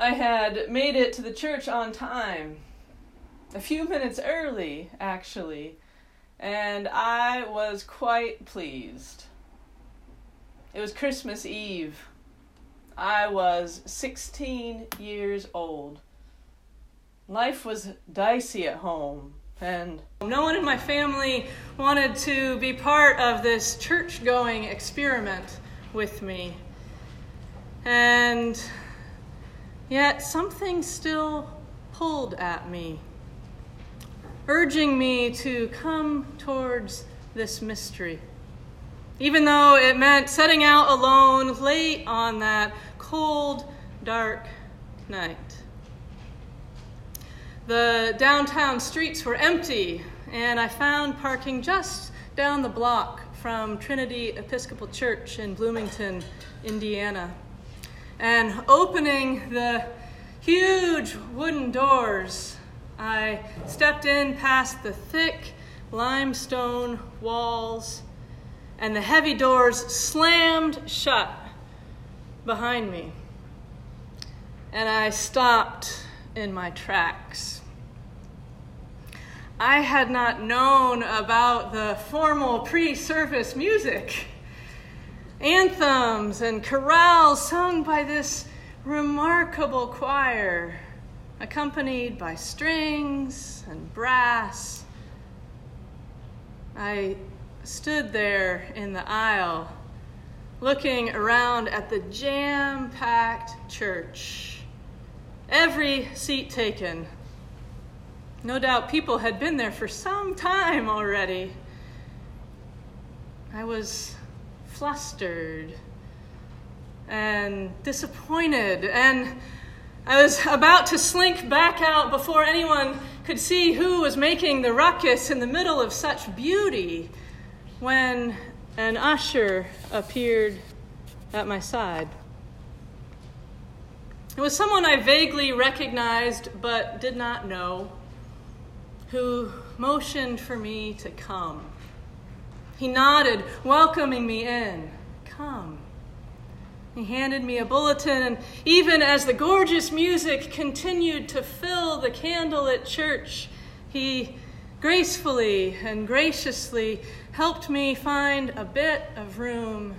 I had made it to the church on time, a few minutes early, actually, and I was quite pleased. It was Christmas Eve. I was 16 years old. Life was dicey at home, and no one in my family wanted to be part of this church going experiment with me. And yet something still pulled at me, urging me to come towards this mystery. Even though it meant setting out alone late on that cold, dark night. The downtown streets were empty, and I found parking just down the block from Trinity Episcopal Church in Bloomington, Indiana. And opening the huge wooden doors, I stepped in past the thick limestone walls, and the heavy doors slammed shut behind me. And I stopped in my tracks. I had not known about the formal pre service music, anthems, and chorales sung by this remarkable choir, accompanied by strings and brass. I stood there in the aisle, looking around at the jam packed church, every seat taken no doubt people had been there for some time already. I was flustered and disappointed, and I was about to slink back out before anyone could see who was making the ruckus in the middle of such beauty when an usher appeared at my side. It was someone I vaguely recognized but did not know who motioned for me to come. He nodded, welcoming me in. Come. He handed me a bulletin, and even as the gorgeous music continued to fill the candlelit church, he gracefully and graciously helped me find a bit of room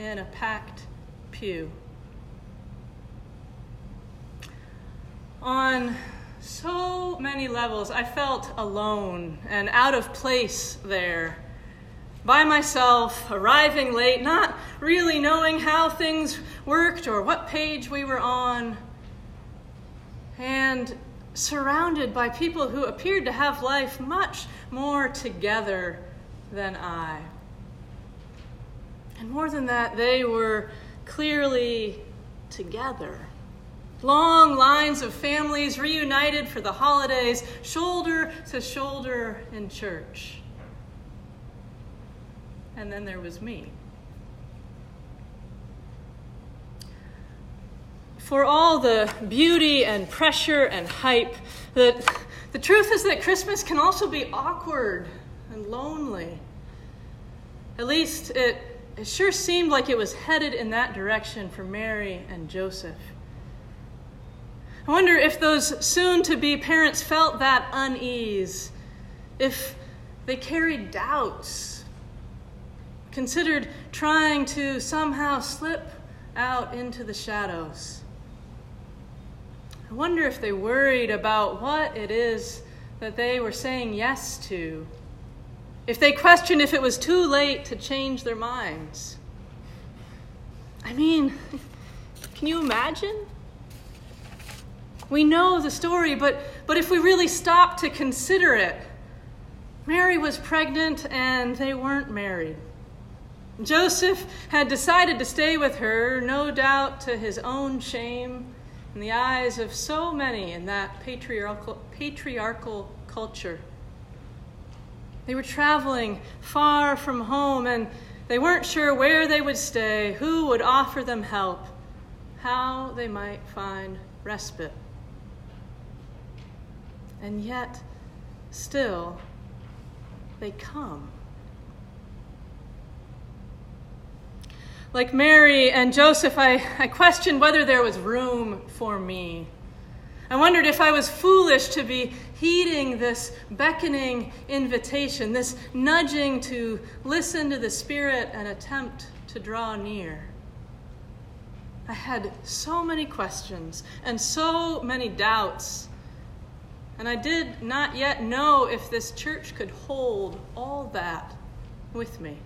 in a packed pew. On so many levels. I felt alone and out of place there. By myself, arriving late, not really knowing how things worked or what page we were on, and surrounded by people who appeared to have life much more together than I. And more than that, they were clearly together. Long lines of families reunited for the holidays, shoulder to shoulder in church. And then there was me. For all the beauty and pressure and hype, the, the truth is that Christmas can also be awkward and lonely. At least it, it sure seemed like it was headed in that direction for Mary and Joseph. I wonder if those soon to be parents felt that unease, if they carried doubts, considered trying to somehow slip out into the shadows. I wonder if they worried about what it is that they were saying yes to, if they questioned if it was too late to change their minds. I mean, can you imagine? We know the story, but, but if we really stop to consider it, Mary was pregnant and they weren't married. Joseph had decided to stay with her, no doubt to his own shame in the eyes of so many in that patriarchal, patriarchal culture. They were traveling far from home and they weren't sure where they would stay, who would offer them help, how they might find respite and yet still they come. Like Mary and Joseph, I, I questioned whether there was room for me. I wondered if I was foolish to be heeding this beckoning invitation, this nudging to listen to the Spirit and attempt to draw near. I had so many questions and so many doubts, and I did not yet know if this church could hold all that with me.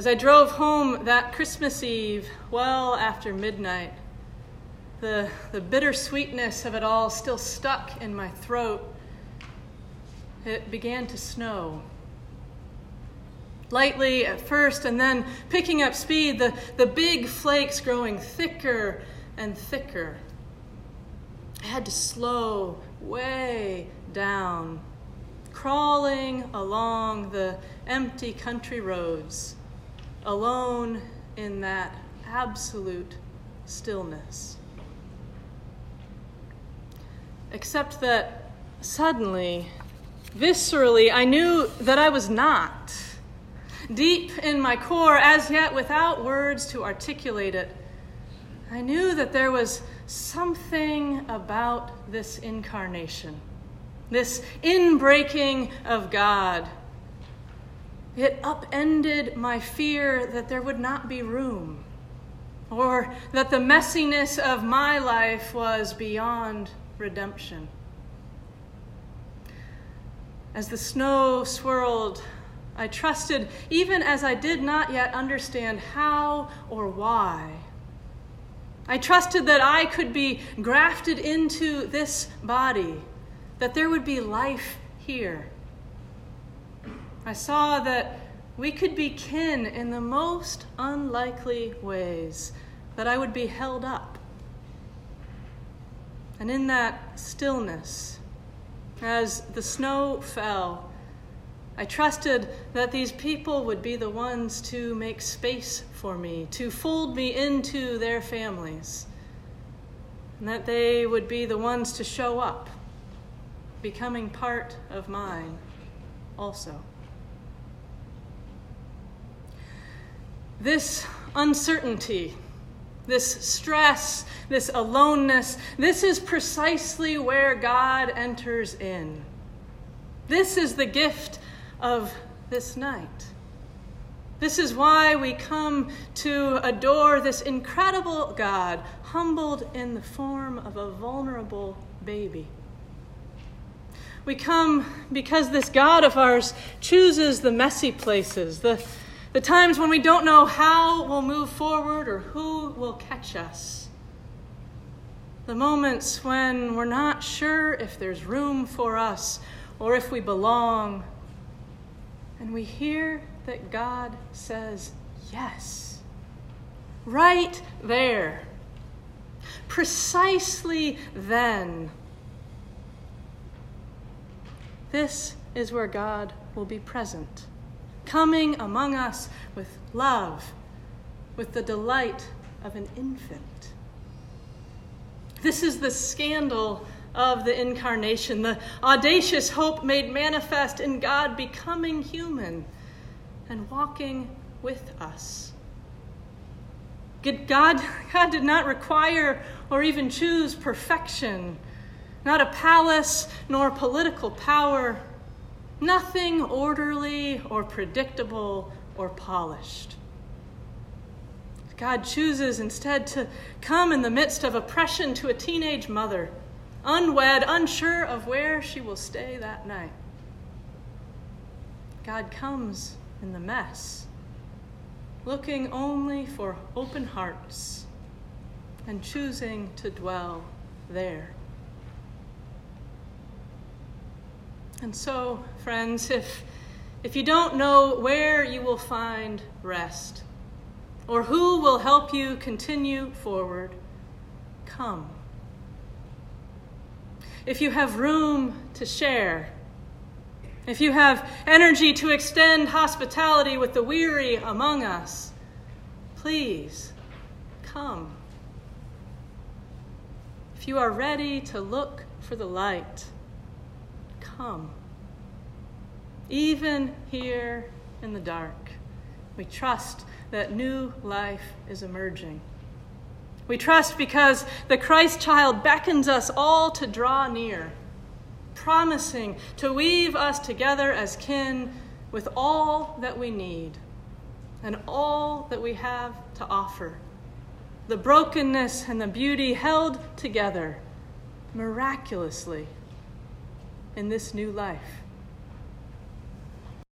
As I drove home that Christmas Eve, well after midnight, the, the bittersweetness of it all still stuck in my throat, it began to snow. Lightly at first, and then picking up speed, the, the big flakes growing thicker and thicker. I had to slow way down, crawling along the empty country roads, alone in that absolute stillness. Except that suddenly, viscerally, I knew that I was not. Deep in my core, as yet without words to articulate it, I knew that there was something about this incarnation, this inbreaking of God. It upended my fear that there would not be room, or that the messiness of my life was beyond redemption. As the snow swirled, I trusted, even as I did not yet understand how or why. I trusted that I could be grafted into this body, that there would be life here. I saw that we could be kin in the most unlikely ways, that I would be held up and in that stillness, as the snow fell, I trusted that these people would be the ones to make space for me, to fold me into their families, and that they would be the ones to show up, becoming part of mine also. This uncertainty this stress, this aloneness, this is precisely where God enters in. This is the gift of this night. This is why we come to adore this incredible God, humbled in the form of a vulnerable baby. We come because this God of ours chooses the messy places, the the times when we don't know how we'll move forward or who will catch us. The moments when we're not sure if there's room for us or if we belong. And we hear that God says yes. Right there. Precisely then. This is where God will be present coming among us with love, with the delight of an infant. This is the scandal of the incarnation, the audacious hope made manifest in God becoming human and walking with us. God, God did not require or even choose perfection, not a palace nor political power, nothing orderly or predictable or polished. God chooses instead to come in the midst of oppression to a teenage mother, unwed, unsure of where she will stay that night. God comes in the mess, looking only for open hearts and choosing to dwell there. And so, friends, if, if you don't know where you will find rest or who will help you continue forward, come. If you have room to share, if you have energy to extend hospitality with the weary among us, please come. If you are ready to look for the light, come. Even here in the dark, We trust that new life is emerging. We trust because the Christ child beckons us all to draw near, promising to weave us together as kin with all that we need and all that we have to offer. The brokenness and the beauty held together miraculously in this new life.